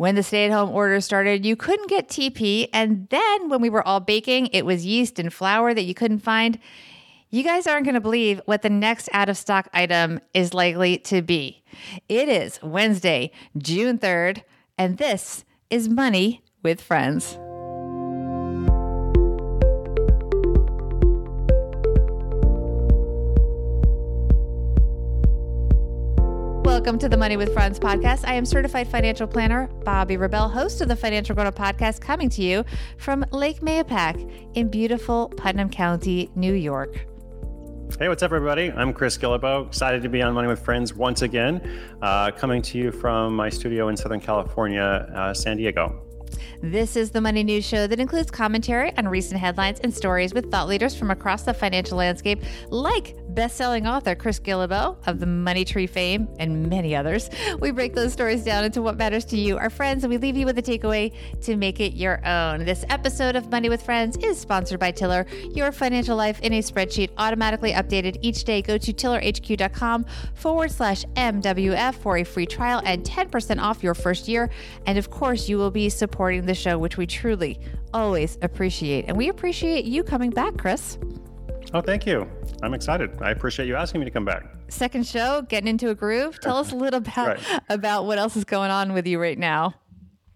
When the stay at home order started, you couldn't get TP. And then when we were all baking, it was yeast and flour that you couldn't find. You guys aren't going to believe what the next out of stock item is likely to be. It is Wednesday, June 3rd, and this is Money with Friends. Welcome to the Money with Friends podcast. I am certified financial planner Bobbi Rebell, host of the Financial Grown Up podcast, coming to you from Lake Mahopac in beautiful Putnam County, New York. Hey, what's up, everybody? I'm Chris Guillebeau. Excited to be on Money with Friends once again, uh, coming to you from my studio in Southern California, uh, San Diego. This is the Money News Show that includes commentary on recent headlines and stories with thought leaders from across the financial landscape, like best-selling author Chris Guillebeau of the Money Tree fame and many others. We break those stories down into what matters to you, our friends, and we leave you with a takeaway to make it your own. This episode of Money with Friends is sponsored by Tiller, your financial life in a spreadsheet, automatically updated each day. Go to tillerhq.com forward slash MWF for a free trial and 10% off your first year. And of course, you will be supporting the show, which we truly always appreciate. And we appreciate you coming back, Chris. Oh, thank you. I'm excited. I appreciate you asking me to come back. Second show, getting into a groove. Tell us a little about right. about what else is going on with you right now.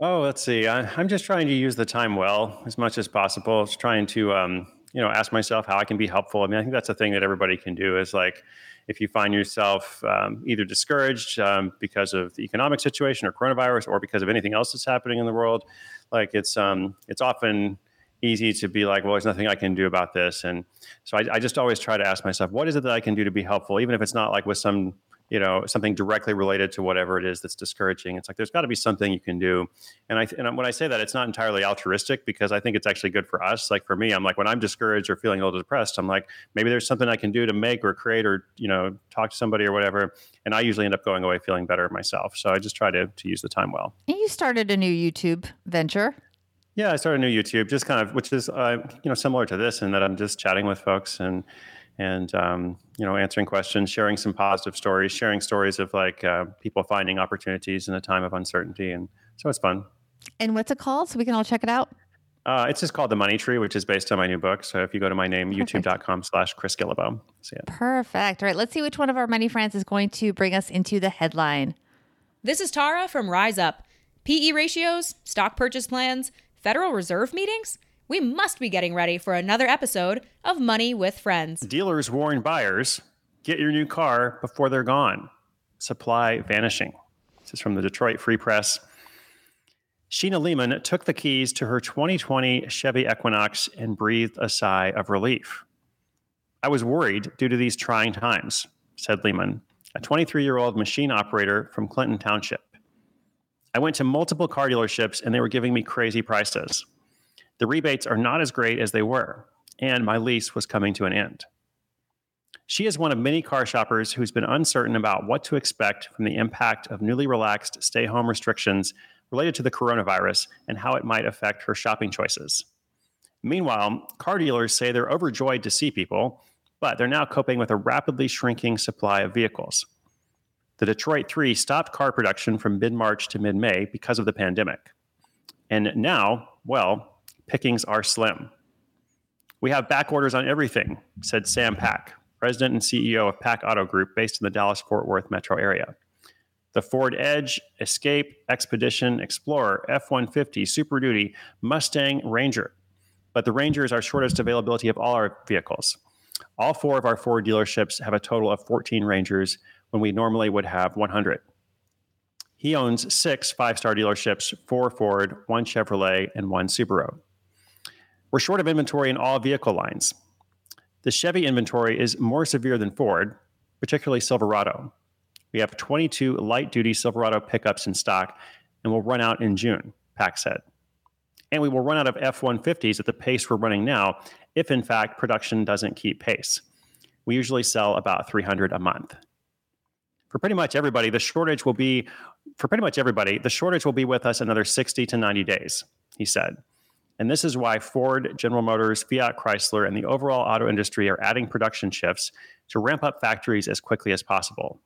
Oh, let's see. I, am just trying to use the time well as much as possible. Just trying to, um, you know, ask myself how I can be helpful. I mean, I think that's a thing that everybody can do. Is like, if you find yourself um, either discouraged um, because of the economic situation or coronavirus, or because of anything else that's happening in the world, like it's um, it's often easy to be like, well, there's nothing I can do about this. And so I, I, just always try to ask myself, what is it that I can do to be helpful, even if it's not like with some, you know, something directly related to whatever it is that's discouraging. It's like there's got to be something you can do. And I and when I say that, it's not entirely altruistic because I think it's actually good for us. Like for me, I'm like when I'm discouraged or feeling a little depressed, I'm like maybe there's something I can do to make or create or you know talk to somebody or whatever. And I usually end up going away feeling better myself. So I just try to to use the time well. And you started a new YouTube venture. Yeah, I started a new YouTube, just kind of, which is uh, you know similar to this, in that I'm just chatting with folks and and um, you know answering questions, sharing some positive stories, sharing stories of like uh, people finding opportunities in a time of uncertainty, and so it's fun. And what's it called? So we can all check it out. Uh, it's just called The Money Tree, which is based on my new book. So if you go to my name, youtube.com slash Chris Guillebeau. See it. Perfect. All right, let's see which one of our money friends is going to bring us into the headline. This is Tara from Rise Up. PE ratios, stock purchase plans, Federal Reserve meetings? We must be getting ready for another episode of Money with Friends. Dealers warn buyers get your new car before they're gone. Supply vanishing. This is from the Detroit Free Press. Sheena Lehman took the keys to her 2020 Chevy Equinox and breathed a sigh of relief. I was worried due to these trying times, said Lehman, a 23 year old machine operator from Clinton Township. I went to multiple car dealerships and they were giving me crazy prices. The rebates are not as great as they were, and my lease was coming to an end. She is one of many car shoppers who's been uncertain about what to expect from the impact of newly relaxed stay home restrictions related to the coronavirus and how it might affect her shopping choices. Meanwhile, car dealers say they're overjoyed to see people, but they're now coping with a rapidly shrinking supply of vehicles. The Detroit 3 stopped car production from mid March to mid May because of the pandemic. And now, well, pickings are slim. We have back orders on everything, said Sam Pack, president and CEO of Pack Auto Group based in the Dallas Fort Worth metro area. The Ford Edge, Escape, Expedition, Explorer, F 150, Super Duty, Mustang, Ranger. But the Ranger is our shortest availability of all our vehicles. All four of our Ford dealerships have a total of 14 Rangers, when we normally would have 100. He owns six five star dealerships four Ford, one Chevrolet, and one Subaru. We're short of inventory in all vehicle lines. The Chevy inventory is more severe than Ford, particularly Silverado. We have 22 light duty Silverado pickups in stock and will run out in June, Pack said. And we will run out of F 150s at the pace we're running now if, in fact, production doesn't keep pace. We usually sell about 300 a month for pretty much everybody, the shortage will be, for pretty much everybody, the shortage will be with us another 60 to 90 days, he said. And this is why Ford, General Motors, Fiat Chrysler, and the overall auto industry are adding production shifts to ramp up factories as quickly as possible.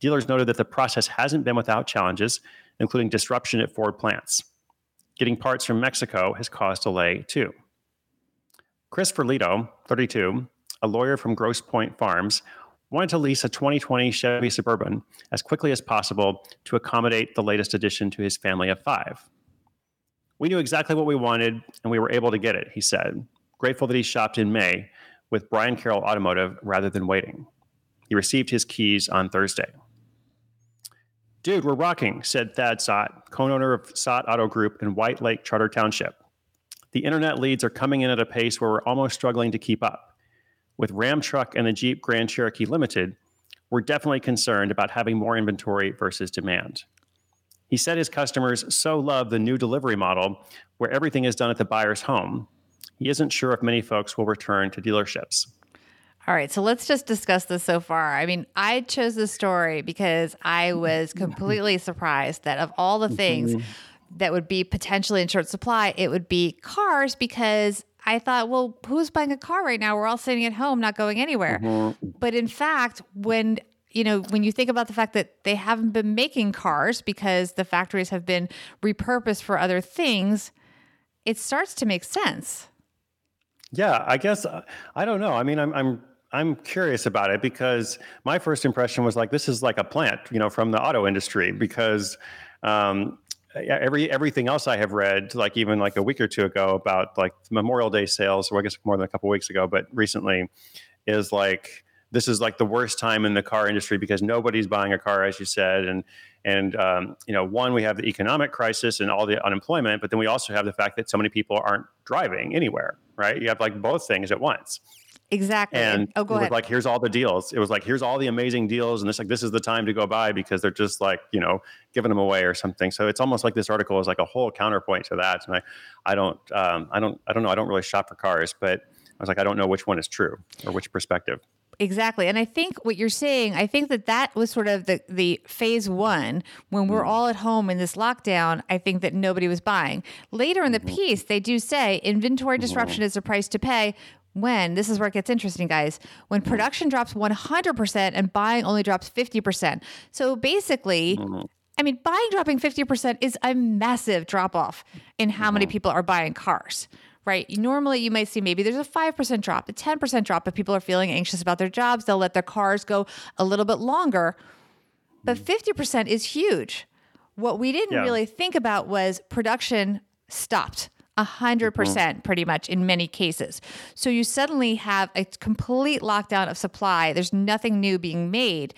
Dealers noted that the process hasn't been without challenges, including disruption at Ford plants. Getting parts from Mexico has caused delay too. Chris Ferlito, 32, a lawyer from Grosse Pointe Farms, wanted to lease a 2020 Chevy Suburban as quickly as possible to accommodate the latest addition to his family of five. We knew exactly what we wanted, and we were able to get it, he said, grateful that he shopped in May with Brian Carroll Automotive rather than waiting. He received his keys on Thursday. Dude, we're rocking, said Thad Szott, co owner of Szott Auto Group in White Lake Charter Township. The internet leads are coming in at a pace where we're almost struggling to keep up. With Ram Truck and the Jeep Grand Cherokee Limited, we're definitely concerned about having more inventory versus demand. He said his customers so love the new delivery model where everything is done at the buyer's home. He isn't sure if many folks will return to dealerships. All right, so let's just discuss this so far. I mean, I chose this story because I was completely surprised that of all the things mm-hmm. that would be potentially in short supply, it would be cars because I thought, well, who's buying a car right now? We're all sitting at home, not going anywhere. Mm-hmm. But in fact, when you know, when you think about the fact that they haven't been making cars because the factories have been repurposed for other things, it starts to make sense. Yeah, I guess uh, I don't know. I mean, I'm I'm I'm curious about it because my first impression was like this is like a plant, you know, from the auto industry because um, every everything else I have read, like even like a week or two ago about like Memorial Day sales, or I guess more than a couple weeks ago, but recently, is like this is like the worst time in the car industry because nobody's buying a car, as you said, and and um, you know, one we have the economic crisis and all the unemployment, but then we also have the fact that so many people aren't driving anywhere, right? You have like both things at once. Exactly. And oh, go it ahead. like, here's all the deals. It was like, here's all the amazing deals, and this like this is the time to go buy because they're just like you know giving them away or something. So it's almost like this article is like a whole counterpoint to that. And I, I don't, um, I don't, I don't know. I don't really shop for cars, but I was like, I don't know which one is true or which perspective. Exactly. And I think what you're saying, I think that that was sort of the, the phase one when we're mm. all at home in this lockdown. I think that nobody was buying. Later in the mm-hmm. piece, they do say inventory disruption mm-hmm. is a price to pay when this is where it gets interesting, guys, when production drops 100% and buying only drops 50%. So basically, mm-hmm. I mean, buying dropping 50% is a massive drop off in how many mm-hmm. people are buying cars, right? Normally, you might see maybe there's a 5% drop, a 10% drop. If people are feeling anxious about their jobs, they'll let their cars go a little bit longer. But 50% mm-hmm. is huge. What we didn't yeah. really think about was production stopped a hundred percent pretty much in many cases. So you suddenly have a complete lockdown of supply. There's nothing new being made.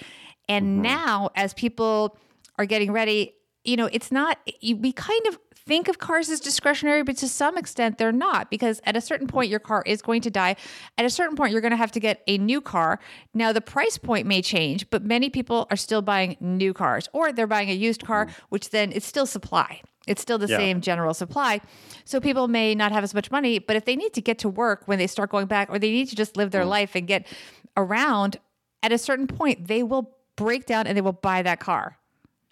And mm-hmm. now as people are getting ready, you know, it's not we kind of think of cars as discretionary, but to some extent they're not because at a certain point your car is going to die. At a certain point, you're going to have to get a new car. Now, the price point may change, but many people are still buying new cars or they're buying a used car, mm-hmm. which then it's still supply. It's still the yeah. same general supply. So people may not have as much money, but if they need to get to work when they start going back or they need to just live their mm. life and get around, at a certain point, they will break down and they will buy that car.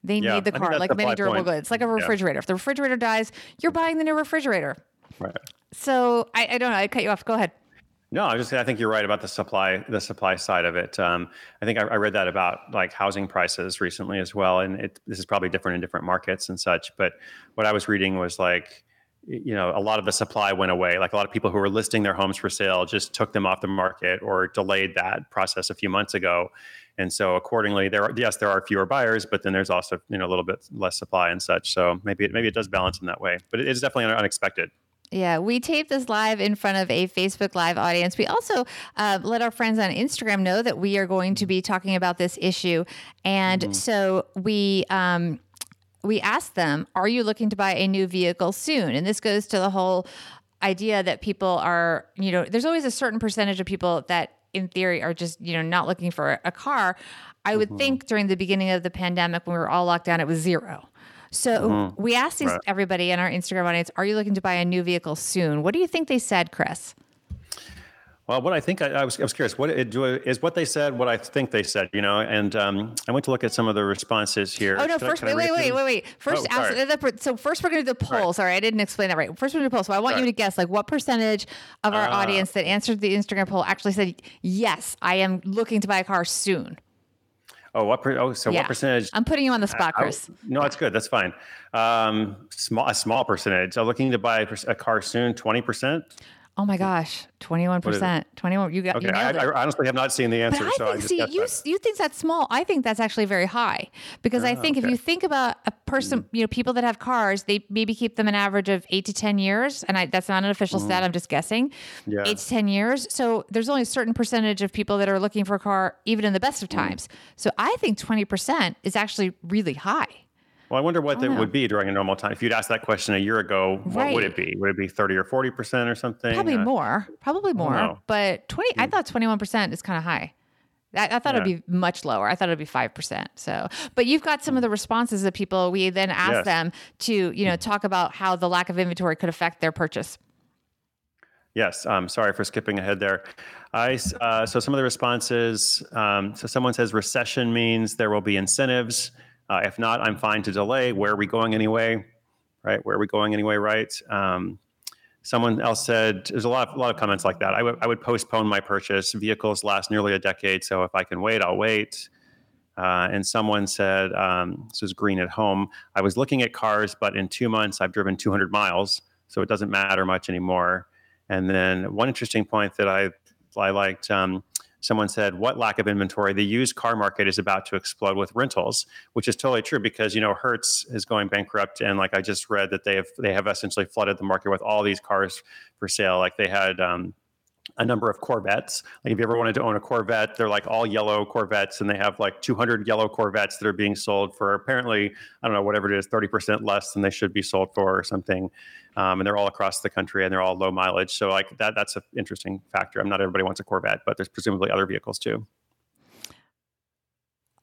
They yeah, need the car, like many durable point. goods, like a refrigerator. Yeah. If the refrigerator dies, you're buying the new refrigerator. Right. So I, I don't know. I cut you off. Go ahead. No, I just I think you're right about the supply the supply side of it. Um, I think I, I, read that about like housing prices recently as well, and it, this is probably different in different markets and such. But what I was reading was like, you know, a lot of the supply went away. Like a lot of people who were listing their homes for sale just took them off the market or delayed that process a few months ago, and so accordingly, there are yes there are fewer buyers, but then there's also you know a little bit less supply and such. So maybe it, maybe it does balance in that way, but it is definitely unexpected. Yeah, we taped this live in front of a Facebook Live audience. We also uh, let our friends on Instagram know that we are going to be talking about this issue, and mm-hmm. so we. Um, we asked them, Are you looking to buy a new vehicle soon? And this goes to the whole idea that people are, you know, there's always a certain percentage of people that, in theory, are just, you know, not looking for a car. I would mm-hmm. think during the beginning of the pandemic, when we were all locked down, it was zero. So mm-hmm. we asked these, right. everybody in our Instagram audience, are you looking to buy a new vehicle soon? What do you think they said, Chris? Well, what I think I, I, was, I was curious. What it, do, is what they said? What I think they said? You know, and um, I went to look at some of the responses here. Oh no! Should first, I, wait, wait, wait, wait, wait. First, oh, ask, so first we're going to do the poll. Right. Sorry, I didn't explain that right. First we're going to do the poll. So I want you to guess, like, what percentage of our uh, audience that answered the Instagram poll actually said, "Yes, I am looking to buy a car soon." Oh, what? Per, oh, so Yeah. what percentage? I'm putting you on the spot, I- Chris. no, that's good. That's fine. Um, small, a small percentage. So looking to buy a, a car soon, twenty percent. Oh my gosh, 21%. 21. You got Okay, you I. I honestly have not seen the But answer, I so I think, just see, you that. you think that's small. I think that's actually very high because I Oh, think if you think about a person, you know, people that have cars, they maybe keep them an average of eight to ten years, and I, that's not an official stat. I'm just guessing. Mm-hmm. Yeah. Eight to ten years. So there's only a certain percentage of people that are looking for a car, even in the best of Mm. times. So I think 20 percent is actually really high. Well, I wonder what don't it know. would be during a normal time. If you'd asked that question a year ago, what would it be? Would it be thirty or forty percent or something? Probably Uh, more. Probably more. But 20. I thought 21 percent is kind of high. I, I thought it'd be much lower. I thought it'd be five percent. So, but you've got some of the responses of people. We then asked Yes. them to, you know, talk about how the lack of inventory could affect their purchase. Yes. Um, sorry for skipping ahead there. I uh, so some of the responses. Um, so someone says recession means there will be incentives. Uh, if not, I'm fine to delay. Where are we going anyway? Right? Where are we going anyway? Right? Um, someone else said there's a lot, of, a lot of comments like that. I would I would postpone my purchase. Vehicles last nearly a decade, so if I can wait, I'll wait. Uh, and someone said, um, this is green at home. I was looking at cars, but in two months I've driven 200 miles, so it doesn't matter much anymore. And then one interesting point that I I liked. Um, someone said, "What lack of inventory? The used car market is about to explode with rentals," which is totally true because you know Hertz is going bankrupt, and like I just read that they have they have essentially flooded the market with all these cars for sale. Like they had. Um, a number of Corvettes. Like if you ever wanted to own a Corvette, they're like all yellow Corvettes, and they have like 200 yellow Corvettes that are being sold for apparently I don't know whatever it is, 30% less than they should be sold for or something. Um, and they're all across the country, and they're all low mileage. So like that that's an interesting factor. I'm not everybody wants a Corvette, but there's presumably other vehicles too.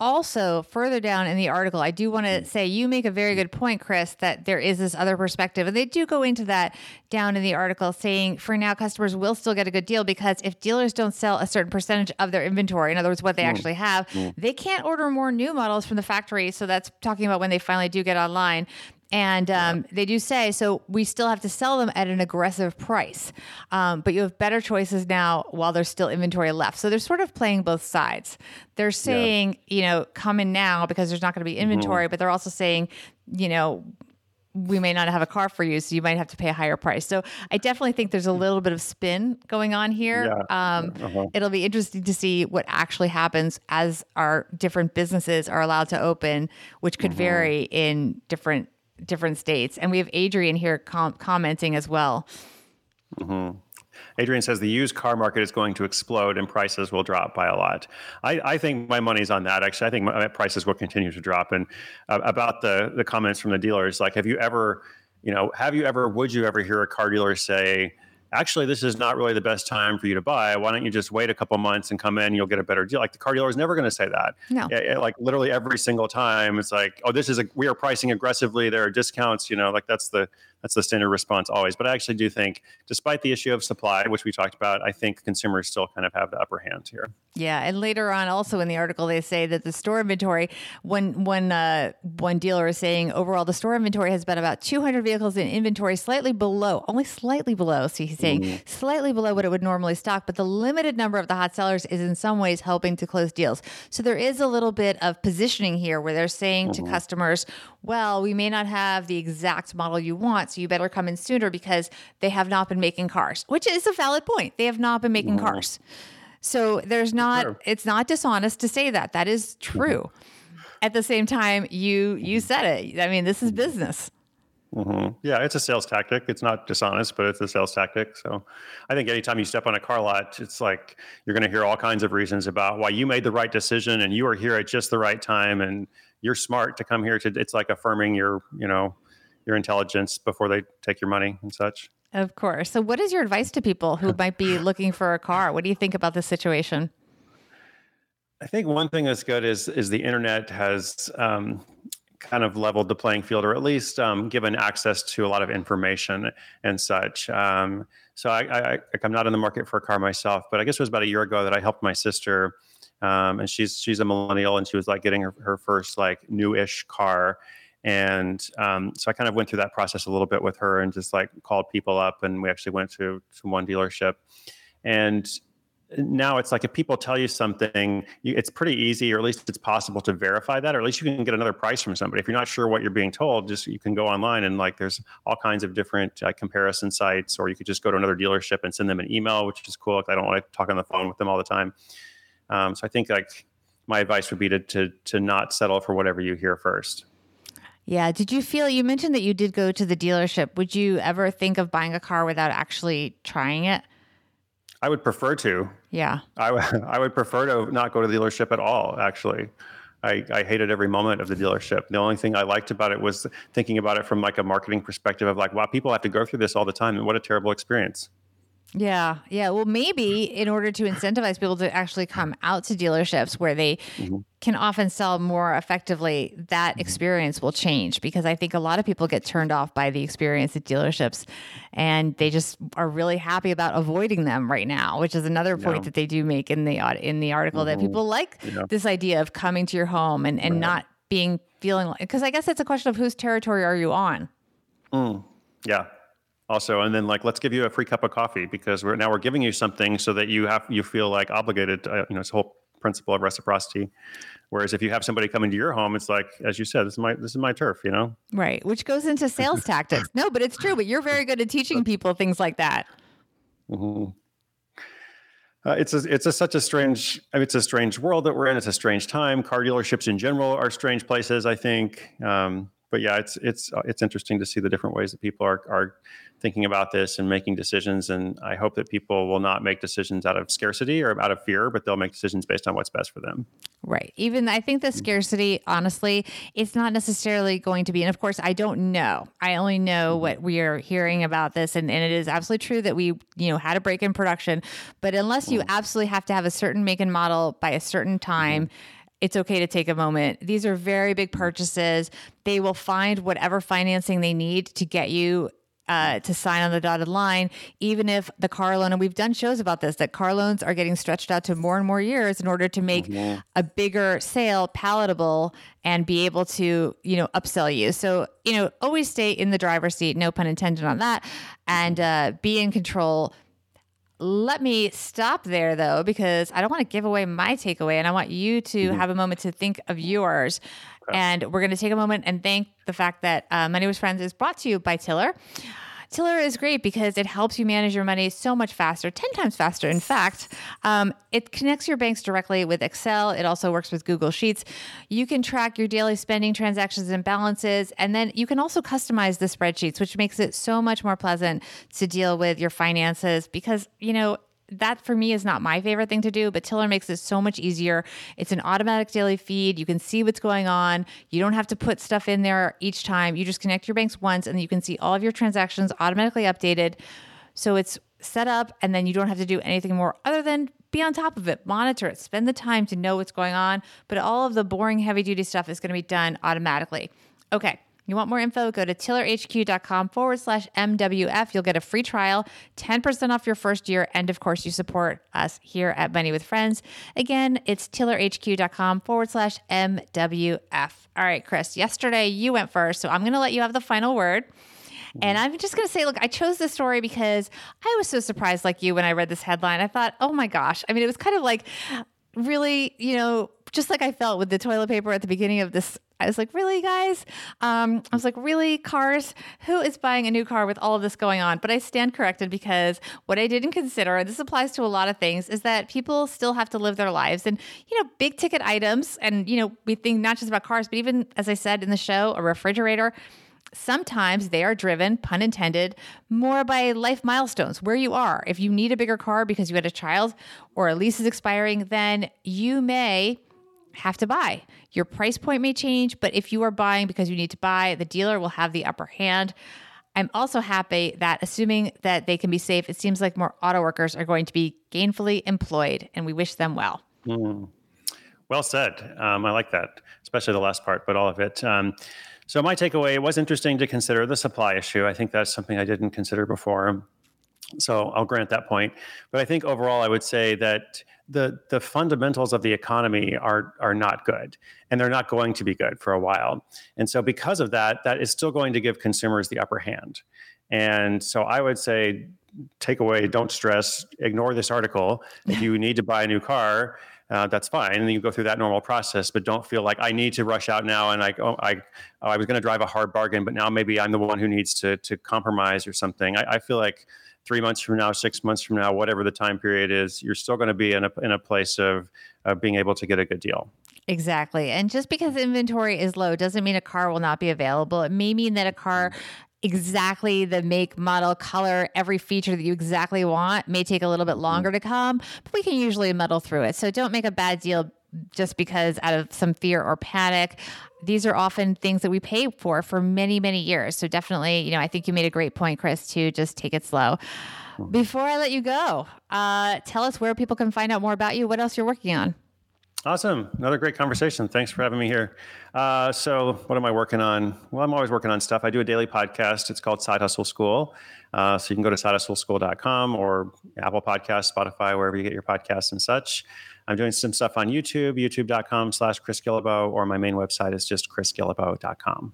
Also, further down in the article, I do want to hmm. say you make a very hmm. good point, Chris, that there is this other perspective. And they do go into that down in the article, saying for now, customers will still get a good deal because if dealers don't sell a certain percentage of their inventory, in other words, what they hmm. actually have, they can't order more new models from the factory. So that's talking about when they finally do get online. And um, they do say, so we still have to sell them at an aggressive price. Um, but you have better choices now while there's still inventory left. So they're sort of playing both sides. They're saying, you know, come in now because there's not going to be inventory, but they're also saying, you know, we may not have a car for you, so you might have to pay a higher price. So I definitely think there's a little bit of spin going on here. Yeah. Um, Uh-huh. It'll be interesting to see what actually happens as our different businesses are allowed to open, which could vary in different different states. And we have Adrian here com- commenting as well. Adrian says the used car market is going to explode and prices will drop by a lot. I, I think my money's on that. Actually, I think my, prices will continue to drop. And uh, about the the comments from the dealers, like, have you ever, you know, have you ever, would you ever hear a car dealer say, actually, this is not really the best time for you to buy. Why don't you just wait a couple months and come in? You'll get a better deal. Like the car dealer is never going to say that. No. Yeah, yeah, like literally every single time, it's like, oh, this is a we are pricing aggressively. There are discounts. You know, like that's the that's the standard response always. But I actually do think, despite the issue of supply, which we talked about, I think consumers still kind of have the upper hand here. Yeah, and later on, also in the article, they say that the store inventory, when one uh, one dealer is saying overall, the store inventory has been about 200 vehicles in inventory, slightly below, only slightly below. So he's saying slightly below what it would normally stock, but the limited number of the hot sellers is in some ways helping to close deals. So there is a little bit of positioning here where they're saying to customers, well, we may not have the exact model you want, so you better come in sooner because they have not been making cars, which is a valid point. They have not been making mm-hmm. cars. So there's not Sure. it's not dishonest to say that. That is true. Mm-hmm. At the same time, you you mm-hmm. said it. I mean, this is business. hmm Yeah, it's a sales tactic. It's not dishonest, but it's a sales tactic. So I think anytime you step on a car lot, it's like you're going to hear all kinds of reasons about why you made the right decision and you are here at just the right time and you're smart to come here to it's like affirming your, you know, your intelligence before they take your money and such. Of course. So what is your advice to people who might be looking for a car? What do you think about this situation? I think one thing that's good is is the internet has um, kind of leveled the playing field, or at least um, given access to a lot of information and such. Um, so I, I, I, I'm not in the market for a car myself, but I guess it was about a year ago that I helped my sister, um, and she's she's a millennial, and she was like getting her, her first like newish car. And um, so I kind of went through that process a little bit with her and just like called people up, and we actually went to, to one dealership. And now it's like if people tell you something, you, it's pretty easy, or at least it's possible to verify that, or at least you can get another price from somebody. If you're not sure what you're being told, just you can go online and like there's all kinds of different uh, comparison sites, or you could just go to another dealership and send them an email, which is cool. I don't want to talk on the phone with them all the time. Um, so I think like my advice would be to to to not settle for whatever you hear first. Yeah. Did you feel you mentioned that you did go to the dealership? Would you ever think of buying a car without actually trying it? I would prefer to. Yeah. I, w- I would prefer to not go to the dealership at all, actually. I, I hated every moment of the dealership. The only thing I liked about it was thinking about it from like a marketing perspective of like, wow, people have to go through this all the time and what a terrible experience. Yeah. Yeah. Well, maybe in order to incentivize people to actually come out to dealerships where they mm-hmm. can often sell more effectively, that mm-hmm. experience will change because I think a lot of people get turned off by the experience at dealerships and they just are really happy about avoiding them right now, which is another point yeah. that they do make in the in the article mm-hmm. that people like yeah. this idea of coming to your home and, and right. not being feeling like because I guess it's a question of whose territory are you on? Mm. Yeah, also and then like let's give you a free cup of coffee because we're now we're giving you something so that you have you feel like obligated to, you know a whole principle of reciprocity whereas if you have somebody coming to your home it's like as you said this is my this is my turf you know right which goes into sales tactics no but it's true but you're very good at teaching people things like that mm-hmm. Uh, it's a, it's a, such a strange I mean, it's a strange world that we're in. It's a strange time. Car dealerships in general are strange places. I think, um, but yeah, it's it's uh, it's interesting to see the different ways that people are are thinking about this and making decisions. And I hope that people will not make decisions out of scarcity or out of fear, but they'll make decisions based on what's best for them. Right. Even I think the scarcity, honestly, it's not necessarily going to be. And of course, I don't know. I only know mm-hmm. what we are hearing about this. And, and it is absolutely true that we, you know, had a break in production. But unless you mm-hmm. absolutely have to have a certain make and model by a certain time, mm-hmm it's okay to take a moment. These are very big purchases. They will find whatever financing they need to get you uh, to sign on the dotted line, even if the car loan, and we've done shows about this, that car loans are getting stretched out to more and more years in order to make mm-hmm. a bigger sale palatable and be able to, you know, upsell you. So, you know, always stay in the driver's seat, no pun intended on that, and uh, be in control. Let me stop there though, because I don't want to give away my takeaway and I want you to mm-hmm. have a moment to think of yours. And we're going to take a moment and thank the fact that uh, Money with Friends is brought to you by Tiller. Tiller is great because it helps you manage your money so much faster, 10 times faster. In fact, um, it connects your banks directly with Excel. It also works with Google Sheets. You can track your daily spending, transactions, and balances. And then you can also customize the spreadsheets, which makes it so much more pleasant to deal with your finances because, you know, that for me is not my favorite thing to do, but Tiller makes it so much easier. It's an automatic daily feed. You can see what's going on. You don't have to put stuff in there each time. You just connect your banks once and you can see all of your transactions automatically updated. So it's set up and then you don't have to do anything more other than be on top of it, monitor it, spend the time to know what's going on. But all of the boring, heavy duty stuff is going to be done automatically. Okay. You want more info? Go to tillerhq.com forward slash MWF. You'll get a free trial, 10% off your first year. And of course, you support us here at Money with Friends. Again, it's tillerhq.com forward slash MWF. All right, Chris, yesterday you went first, so I'm going to let you have the final word. And I'm just going to say, look, I chose this story because I was so surprised, like you, when I read this headline. I thought, oh my gosh. I mean, it was kind of like really, you know, just like I felt with the toilet paper at the beginning of this I was like, really, guys? Um, I was like, really, cars? Who is buying a new car with all of this going on? But I stand corrected because what I didn't consider, and this applies to a lot of things, is that people still have to live their lives. And, you know, big ticket items, and, you know, we think not just about cars, but even, as I said in the show, a refrigerator sometimes they are driven, pun intended, more by life milestones, where you are. If you need a bigger car because you had a child or a lease is expiring, then you may have to buy. Your price point may change, but if you are buying because you need to buy, the dealer will have the upper hand. I'm also happy that assuming that they can be safe, it seems like more auto workers are going to be gainfully employed, and we wish them well. Mm. Well said. Um, I like that, especially the last part, but all of it. Um, so, my takeaway was interesting to consider the supply issue. I think that's something I didn't consider before. So, I'll grant that point. But I think overall, I would say that the the fundamentals of the economy are are not good and they're not going to be good for a while. And so because of that that is still going to give consumers the upper hand. And so i would say take away don't stress ignore this article. If you need to buy a new car uh, that's fine and you go through that normal process but don't feel like i need to rush out now and like oh i oh, i was going to drive a hard bargain but now maybe i'm the one who needs to to compromise or something. I, I feel like three months from now, six months from now, whatever the time period is, you're still going to be in a, in a place of, of being able to get a good deal. Exactly. And just because inventory is low doesn't mean a car will not be available. It may mean that a car mm-hmm. exactly the make, model, color, every feature that you exactly want may take a little bit mm-hmm. longer to come, but we can usually muddle through it. So don't make a bad deal just because out of some fear or panic. These are often things that we pay for for many many years. So definitely you know i think you made a great point chris to just take it slow. Before i let you go uh, tell us where people can find out more about you. What else you're working on Awesome. Another great conversation. Thanks for having me here. Uh, so, what am I working on? Well, I'm always working on stuff. I do a daily podcast. It's called Side Hustle School. Uh, so, you can go to sidehustleschool.com or Apple Podcasts, Spotify, wherever you get your podcasts and such. I'm doing some stuff on YouTube, youtube.com slash Chris or my main website is just chrisguillebeau.com.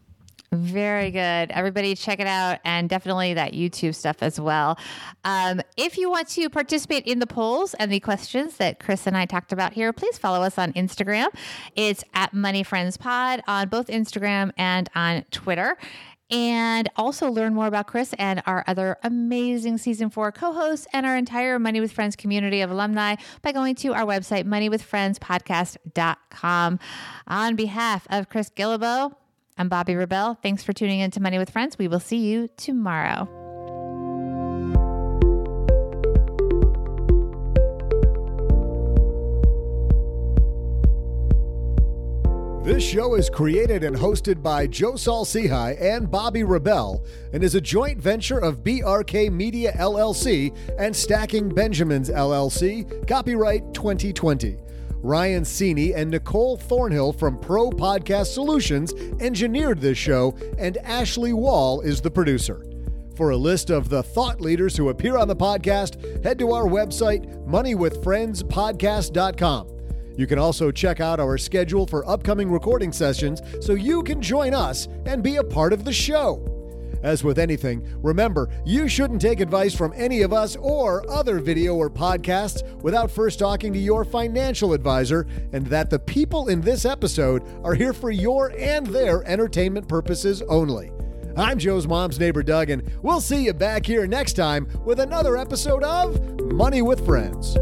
Very good. Everybody check it out and definitely that YouTube stuff as well. Um, if you want to participate in the polls and the questions that Chris and I talked about here, please follow us on Instagram. It's at Money Friends Pod on both Instagram and on Twitter and also learn more about Chris and our other amazing season four co hosts and our entire Money with Friends community of alumni by going to our website, moneywithfriendspodcast.com. On behalf of Chris Guillebeau, I'm Bobbi Rebell. Thanks for tuning in to Money with Friends. We will see you tomorrow. This show is created and hosted by Joe Saul and Bobbi Rebell and is a joint venture of BRK Media LLC and Stacking Benjamins LLC, copyright 2020. Ryan Sini and Nicole Thornhill from Pro Podcast Solutions engineered this show, and Ashley Wall is the producer. For a list of the thought leaders who appear on the podcast, head to our website, moneywithfriendspodcast.com. You can also check out our schedule for upcoming recording sessions so you can join us and be a part of the show. As with anything, remember, you shouldn't take advice from any of us or other video or podcasts without first talking to your financial advisor, and that the people in this episode are here for your and their entertainment purposes only. I'm Joe's mom's neighbor, Doug, and we'll see you back here next time with another episode of Money with Friends.